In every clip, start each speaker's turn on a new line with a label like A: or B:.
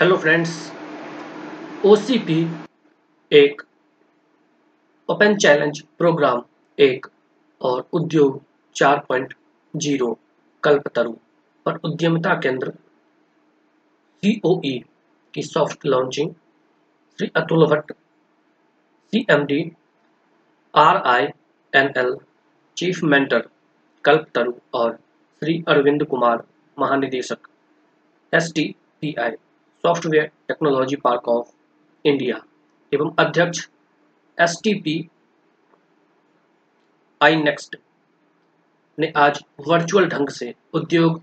A: Hello friends ओ एक open challenge program एक और उद्योग 4.0 कल्पतरु पर उद्यमिता केंद्र सीओई की soft launching Shri Atul Bhatt C M D R I N L chief mentor Kalpataru और श्री अरविंद कुमार, महानिदेशक S T P I software technology park of India एवं अध्यक्ष S T P I next ने आज वर्चुअल ढंग से उद्योग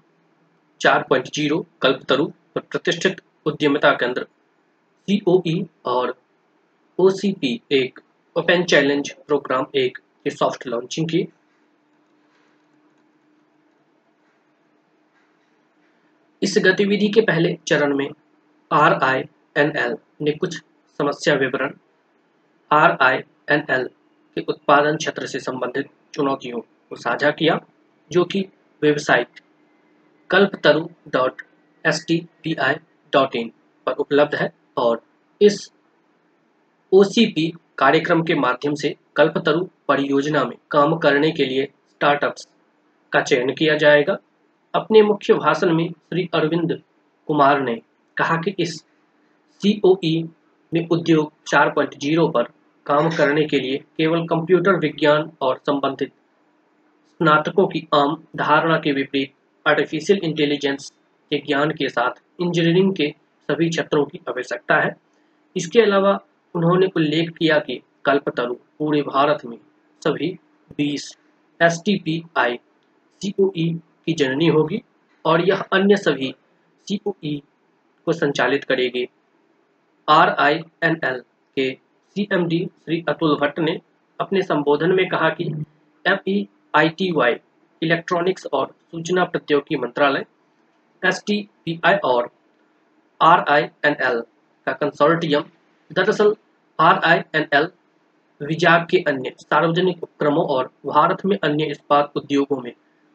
A: 4.0 कल्पतरु पर प्रतिष्ठित उद्यमिता केंद्र सीओई और ओसीपी एक ओपन चैलेंज प्रोग्राम एक की सॉफ्ट लॉन्चिंग की। इस गतिविधि के पहले चरण में आर आई एन एल ने कुछ समस्या विवरण आर आई एन एल के उत्पादन क्षेत्र से संबंधित चुनौतियों को साझा किया, जो कि website Kalpataru dot S T P I dot in पर उपलब्ध है और इस ओ सी पी कार्यक्रम के माध्यम से कल्पतरु परियोजना में काम करने के लिए स्टार्टअप्स का चयन किया जाएगा। अपने मुख्य भाषण में श्री अरविंद कुमार ने कहा कि इस सीओई में उद्योग 4.0 पर काम करने के लिए केवल कंप्यूटर विज्ञान और संबंधित स्नातकों की आम धारणा के विपरीत आर्टिफिशियल इंटेलिजेंस के ज्ञान के साथ इंजीनियरिंग के सभी क्षेत्रों की आवश्यकता है। इसके अलावा उन्होंने उल्लेख किया कि कल्पतरु पूरे भारत में सभी 20 S T P I C की जननी होगी और यह अन्य सभी सीओई को संचालित करेगी। आर आई एन एल के C M D Shri Atul Bhatt ने अपने संबोधन में कहा कि M E I T Y electronics और सूचना प्रौद्योगिकी मंत्रालय एस टी पी आई और आर आई एन एल का कंसोर्टियम, दरअसल R I N L Vizag के अन्य सार्वजनिक उपक्रमों और भारत में अन्य इस्पात उद्योगों में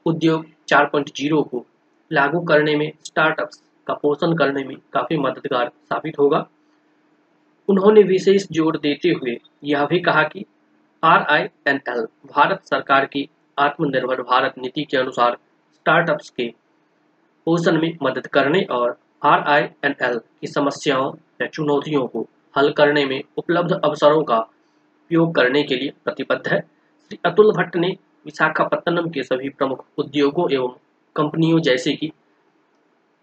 A: उद्योग 4.0 को लागू करने में स्टार्टअप्स का पोषण करने में काफ़ी मददगार साबित होगा। उन्होंने विशेष ज़ोर देते हुए यह भी कहा कि R I N L Bharat सरकार की आत्मनिर्भर भारत नीति के अनुसार स्टार्टअप्स के पोषण में मदद करने और आर आई एन एल की समस्याओं या चुनौतियों को हल करने में उपलब्ध अवसरों का उपयोग करने के लिए प्रतिबद्ध है। श्री अतुल भट्ट ने विशाखापत्तनम के सभी प्रमुख उद्योगों एवं कंपनियों जैसे कि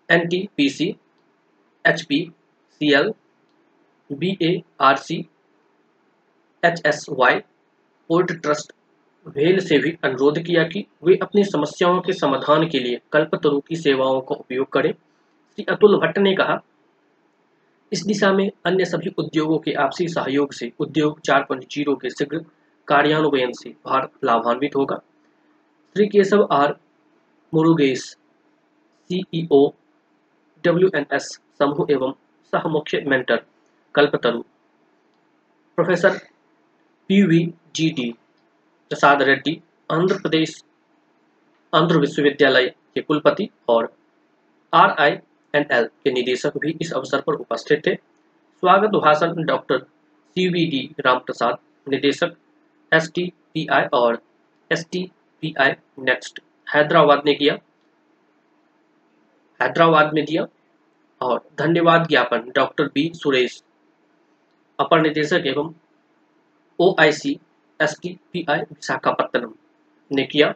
A: N T P C H P C L B A R C H S Y port trust well से भी अनुरोध किया कि वे अपनी समस्याओं के समाधान के लिए कल्पतरु की सेवाओं का उपयोग करें। श्री अतुल भट्ट ने कहा, इस दिशा में अन्य सभी उद्योगों के आपसी सहयोग से उद्योग 4.0 के शीघ्र कार्यान्वयन से भारत लाभान्वित होगा। Shri Keshav R Murugesh CEO W N S समूह एवं सह मुख्य mentor Kalpataru professor P V G D Prasad Reddy Andhra Pradesh Andhra विश्वविद्यालय के कुलपति और आर आई एन एल के निदेशक भी इस अवसर पर उपस्थित थे। स्वागत भाषण doctor C V D Ram Prasad निदेशक एस टी पी आई और S T P I next Hyderabad ने किया। हैदराबाद में दिया। और धन्यवाद ज्ञापन, डॉक्टर बी. सुरेश, अपर निदेशक एवं O I C S T P I, Visakhapatnam ने किया।